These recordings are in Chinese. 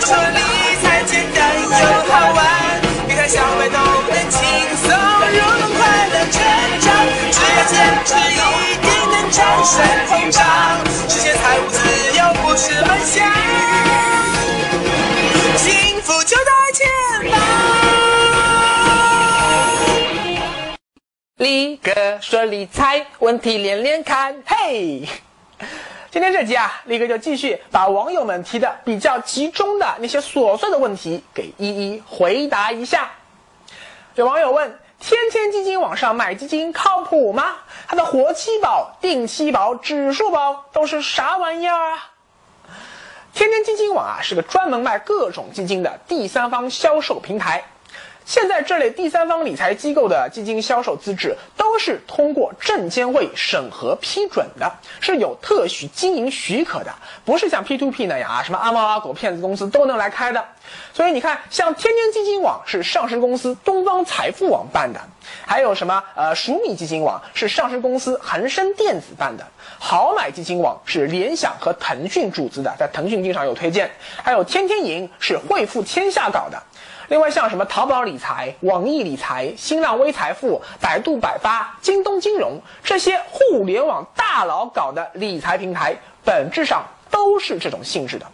说理财简单又好玩，理财小白都能轻松入门，快乐成长，只要坚持一定能战胜通胀，实现财务自由不是梦想，幸福就在前方。力哥说理财问题连连看，嘿。今天这集啊，力哥就继续把网友们提的比较集中的那些琐碎的问题给一一回答一下。有网友问：天天基金网上买基金靠谱吗？它的活期保、定期保、指数保都是啥玩意儿啊？天天基金网啊是个专门卖各种基金的第三方销售平台。现在这类第三方理财机构的基金销售资质都是通过证监会审核批准的，是有特许经营许可的，不是像 P to P 那样啊，什么阿猫阿狗骗子公司都能来开的。所以你看，像天天基金网是上市公司东方财富网办的，还有什么呃熟米基金网是上市公司恒生电子办的，好买基金网是联想和腾讯注资的，在腾讯经常有推荐，还有天天赢是汇富天下搞的。另外，像什么淘宝理财、网易理财、新浪微财富、百度百发、京东金融这些互联网大佬搞的理财平台，本质上都是这种性质的。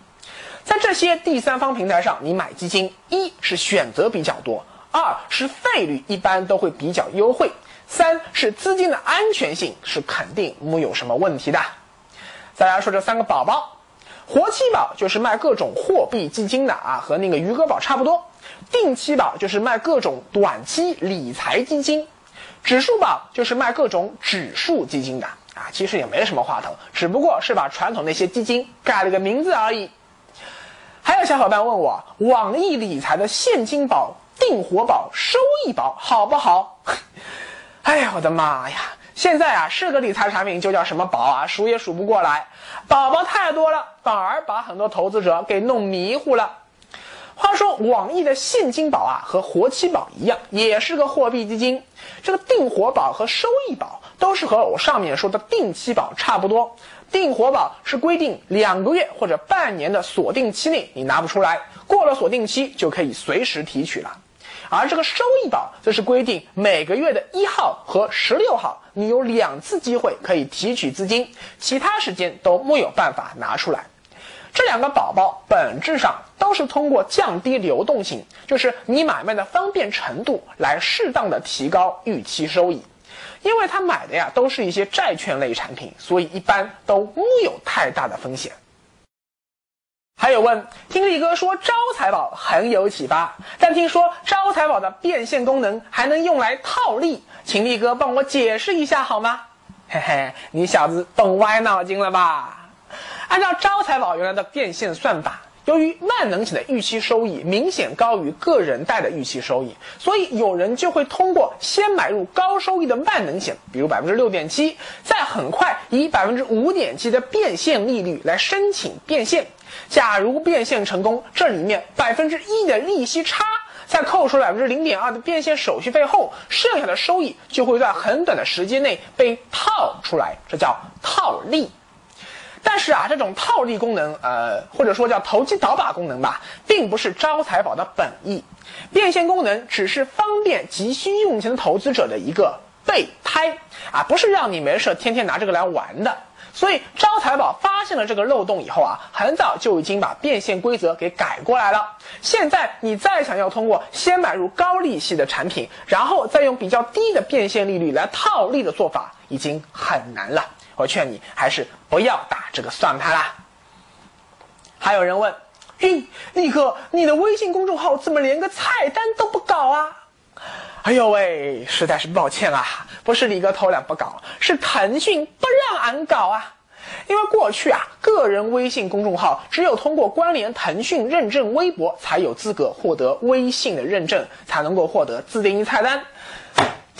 在这些第三方平台上，你买基金，一是选择比较多，二是费率一般都会比较优惠，三是资金的安全性是肯定没有什么问题的。再来说这三个宝宝，活期宝就是卖各种货币基金的啊，和那个余额宝差不多。定期宝就是卖各种短期理财基金，指数宝就是卖各种指数基金的啊，其实也没什么话头，只不过是把传统那些基金改了个名字而已。还有小伙伴问我，网易理财的现金宝、定活宝、收益宝好不好？哎呀，我的妈呀！现在啊，是个理财产品就叫什么宝啊，数也数不过来，宝宝太多了，反而把很多投资者给弄迷糊了。话说，网易的现金宝啊，和活期宝一样，也是个货币基金。这个定活宝和收益宝都是和我上面说的定期宝差不多。定活宝是规定两个月或者半年的锁定期内你拿不出来，过了锁定期就可以随时提取了。而这个收益宝则是规定每个月的一号和十六号，你有两次机会可以提取资金，其他时间都没有办法拿出来。这两个宝宝本质上都是通过降低流动性，就是你买卖的方便程度，来适当的提高预期收益。因为他买的呀都是一些债券类产品，所以一般都没有太大的风险。还有问，听力哥说招财宝很有启发，但听说招财宝的变现功能还能用来套利，请力哥帮我解释一下好吗？嘿嘿，你小子动歪脑筋了吧？按照招财宝原来的变现算法，由于万能险的预期收益明显高于个人贷的预期收益，所以有人就会通过先买入高收益的万能险，比如百分之六点七，再很快以百分之五点七的变现利率来申请变现。假如变现成功，这里面百分之一的利息差，在扣除百分之零点二的变现手续费后，剩下的收益就会在很短的时间内被套出来，这叫套利。但是啊，这种套利功能，呃，或者说叫投机倒把功能吧，并不是招财宝的本意。变现功能只是方便急需用钱的投资者的一个备胎啊，不是让你没事天天拿这个来玩的。所以招财宝发现了这个漏洞以后啊，很早就已经把变现规则给改过来了。现在你再想要通过先买入高利息的产品，然后再用比较低的变现利率来套利的做法，已经很难了。我劝你还是不要打这个算盘啦。还有人问：“运立哥，你的微信公众号怎么连个菜单都不搞啊？”哎呦喂，实在是抱歉啊，不是李哥偷懒不搞，是腾讯不让俺搞啊。因为过去啊，个人微信公众号只有通过关联腾讯认证微博，才有资格获得微信的认证，才能够获得自定义菜单。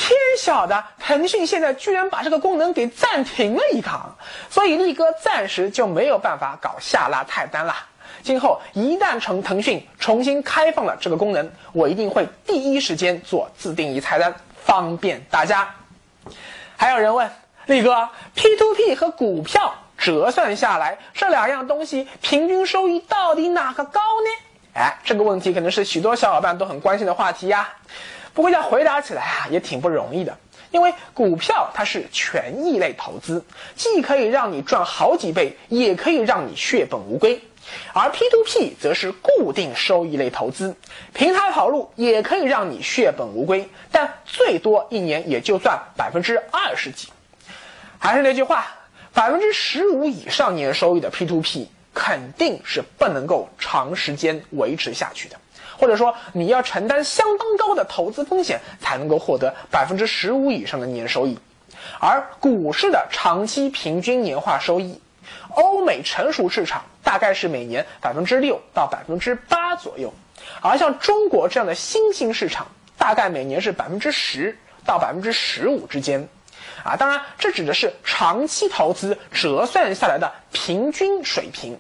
天晓得，腾讯现在居然把这个功能给暂停了一趟，所以力哥暂时就没有办法搞下拉菜单了。今后一旦成腾讯重新开放了这个功能，我一定会第一时间做自定义菜单，方便大家。还有人问力哥，P to P 和股票折算下来，这两样东西平均收益到底哪个高呢？哎，这个问题可能是许多小伙伴都很关心的话题呀。不过要回答起来啊，也挺不容易的。因为股票它是权益类投资，既可以让你赚好几倍，也可以让你血本无归；而 P2P 则是固定收益类投资，平台跑路也可以让你血本无归，但最多一年也就赚百分之二十几。还是那句话，百分之十五以上年收益的 P2P 肯定是不能够长时间维持下去的。或者说，你要承担相当高的投资风险，才能够获得百分之十五以上的年收益。而股市的长期平均年化收益，欧美成熟市场大概是每年百分之六到百分之八左右，而像中国这样的新兴市场，大概每年是百分之十到百分之十五之间。啊，当然，这指的是长期投资折算下来的平均水平。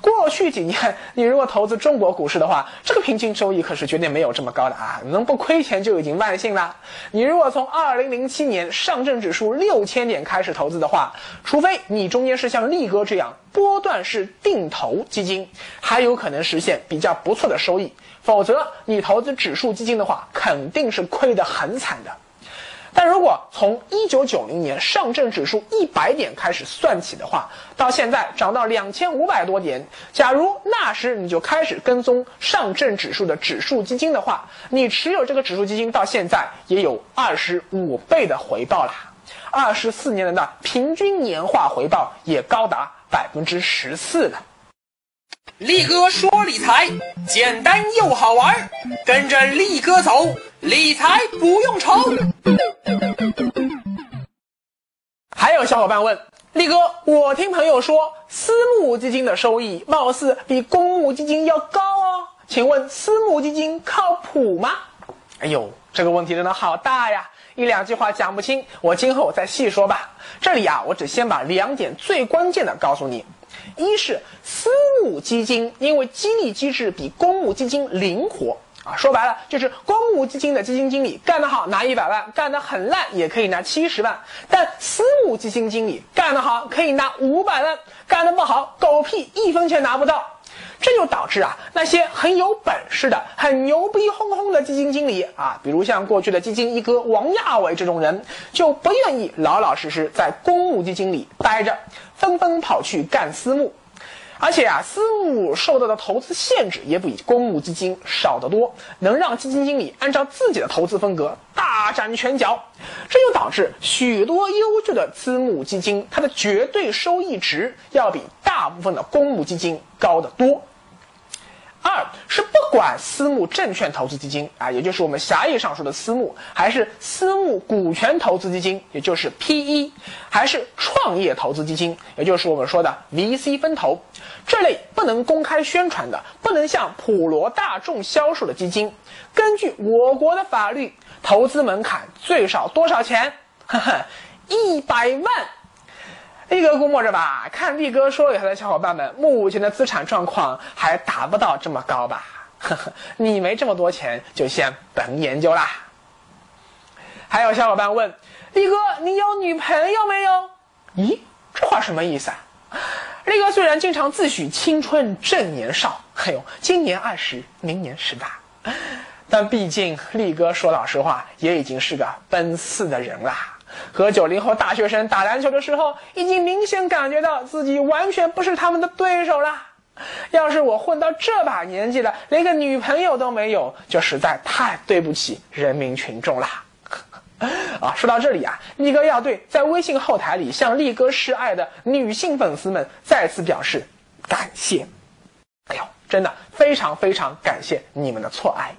过去几年，你如果投资中国股市的话，这个平均收益可是绝对没有这么高的啊！能不亏钱就已经万幸了。你如果从二零零七年上证指数六千点开始投资的话，除非你中间是像力哥这样波段式定投基金，还有可能实现比较不错的收益，否则你投资指数基金的话，肯定是亏得很惨的。但如果从一九九零年上证指数一百点开始算起的话，到现在涨到两千五百多点，假如那时你就开始跟踪上证指数的指数基金的话，你持有这个指数基金到现在也有二十五倍的回报啦，二十四年来的平均年化回报也高达百分之十四了。力哥说理财简单又好玩，跟着力哥走，理财不用愁。还有小伙伴问力哥，我听朋友说私募基金的收益貌似比公募基金要高哦，请问私募基金靠谱吗？哎呦，这个问题真的好大呀，一两句话讲不清，我今后再细说吧。这里啊，我只先把两点最关键的告诉你。一是私募基金，因为激励机制比公募基金灵活啊，说白了就是公募基金的基金经理干得好拿一百万，干得很烂也可以拿七十万，但私募基金经理干得好可以拿五百万，干得不好狗屁一分钱拿不到。这就导致啊，那些很有本事的、很牛逼哄哄的基金经理啊，比如像过去的基金一哥王亚伟这种人，就不愿意老老实实在公募基金里待着，纷纷跑去干私募。而且啊，私募受到的投资限制也比公募基金少得多，能让基金经理按照自己的投资风格大展拳脚。这就导致许多优秀的私募基金，它的绝对收益值要比大部分的公募基金高得多。二是不管私募证券投资基金啊，也就是我们狭义上说的私募，还是私募股权投资基金，也就是 PE，还是创业投资基金，也就是我们说的 VC 分投，这类不能公开宣传的、不能向普罗大众销售的基金，根据我国的法律，投资门槛最少多少钱？呵呵，一百万。力哥估摸着吧，看力哥说给他的小伙伴们，目前的资产状况还达不到这么高吧？呵呵，你没这么多钱，就先甭研究啦。还有小伙伴问，力哥，你有女朋友没有？咦，这话什么意思啊？力哥虽然经常自诩青春正年少，哎呦，今年二十，明年十八，但毕竟力哥说老实话，也已经是个奔四的人啦。和九零后大学生打篮球的时候，已经明显感觉到自己完全不是他们的对手了。要是我混到这把年纪了，连个女朋友都没有，就实在太对不起人民群众了。啊，说到这里啊，力哥要对在微信后台里向力哥示爱的女性粉丝们再次表示感谢。哎呦，真的非常非常感谢你们的错爱。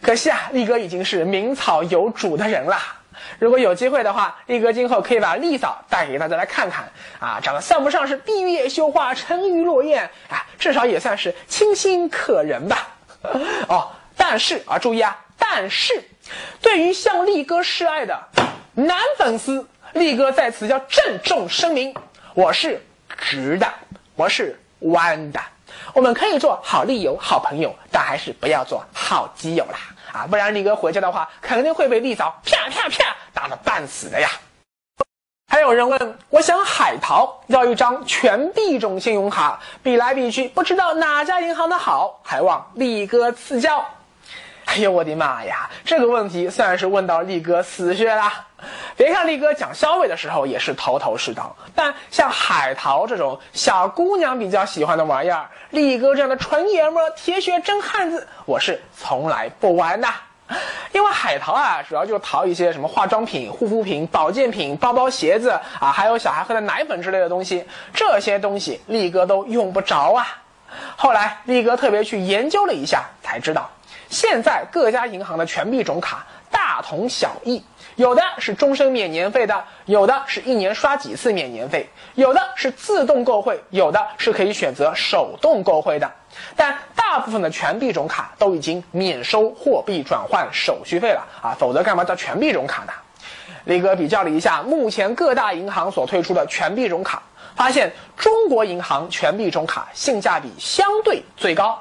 可惜啊，力哥已经是名草有主的人了。如果有机会的话，力哥今后可以把丽嫂带给大家来看看啊，长得算不上是闭月羞花、沉鱼落雁啊，至少也算是清新可人吧。哦，但是啊，注意啊，但是，对于向力哥示爱的男粉丝，力哥在此要郑重声明：我是直的，我是弯的。我们可以做好利友、好朋友，但还是不要做好基友啦。啊，不然力哥回家的话，肯定会被利嫂啪啪啪打得半死的呀。还有人问，我想海淘要一张全币种信用卡，比来比去，不知道哪家银行的好，还望力哥赐教。哎呦我的妈呀！这个问题算是问到力哥死穴了。别看力哥讲消费的时候也是头头是道，但像海淘这种小姑娘比较喜欢的玩意儿，力哥这样的纯爷们铁血真汉子，我是从来不玩的。因为海淘啊，主要就淘一些什么化妆品、护肤品、保健品、包包、鞋子啊，还有小孩喝的奶粉之类的东西。这些东西力哥都用不着啊。后来力哥特别去研究了一下，才知道。现在各家银行的全币种卡大同小异，有的是终身免年费的，有的是一年刷几次免年费，有的是自动购汇，有的是可以选择手动购汇的。但大部分的全币种卡都已经免收货币转换手续费了啊，否则干嘛叫全币种卡呢？李哥比较了一下目前各大银行所推出的全币种卡，发现中国银行全币种卡性价比相对最高。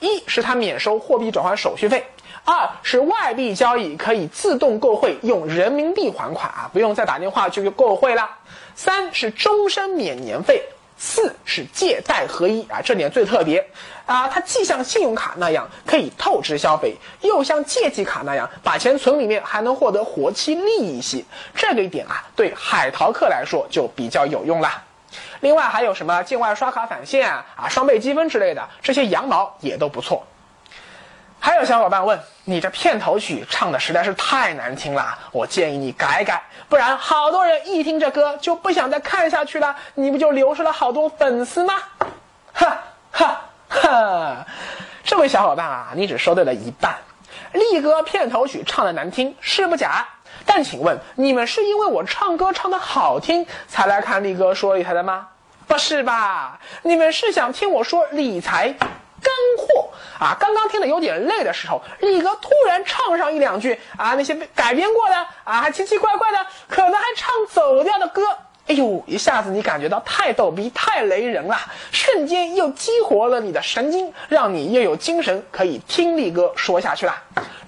一是它免收货币转换手续费，二是外币交易可以自动购汇用人民币还款啊，不用再打电话去购汇了。三是终身免年费，四是借贷合一啊，这点最特别啊，它既像信用卡那样可以透支消费，又像借记卡那样把钱存里面还能获得活期利息，这个一点啊，对海淘客来说就比较有用了。另外还有什么境外刷卡返现啊、双倍积分之类的，这些羊毛也都不错。还有小伙伴问，你这片头曲唱的实在是太难听了，我建议你改改，不然好多人一听这歌就不想再看下去了，你不就流失了好多粉丝吗？哈哈哈！这位小伙伴啊，你只说对了一半，力哥片头曲唱的难听是不假。但请问，你们是因为我唱歌唱的好听才来看力哥说理财的吗？是吧？你们是想听我说理财干货啊？刚刚听的有点累的时候，力哥突然唱上一两句啊，那些改编过的啊，还奇奇怪怪的，可能还唱走调的歌。哎呦，一下子你感觉到太逗逼、太雷人了，瞬间又激活了你的神经，让你又有精神可以听力哥说下去了。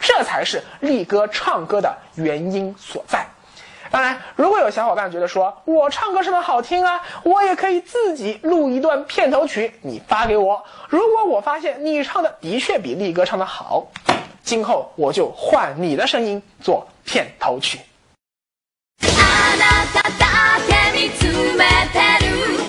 这才是力哥唱歌的原因所在。当然，如果有小伙伴觉得说我唱歌唱的好听啊，我也可以自己录一段片头曲，你发给我。如果我发现你唱的的确比力哥唱的好，今后我就换你的声音做片頭曲。あなただけ見つめてる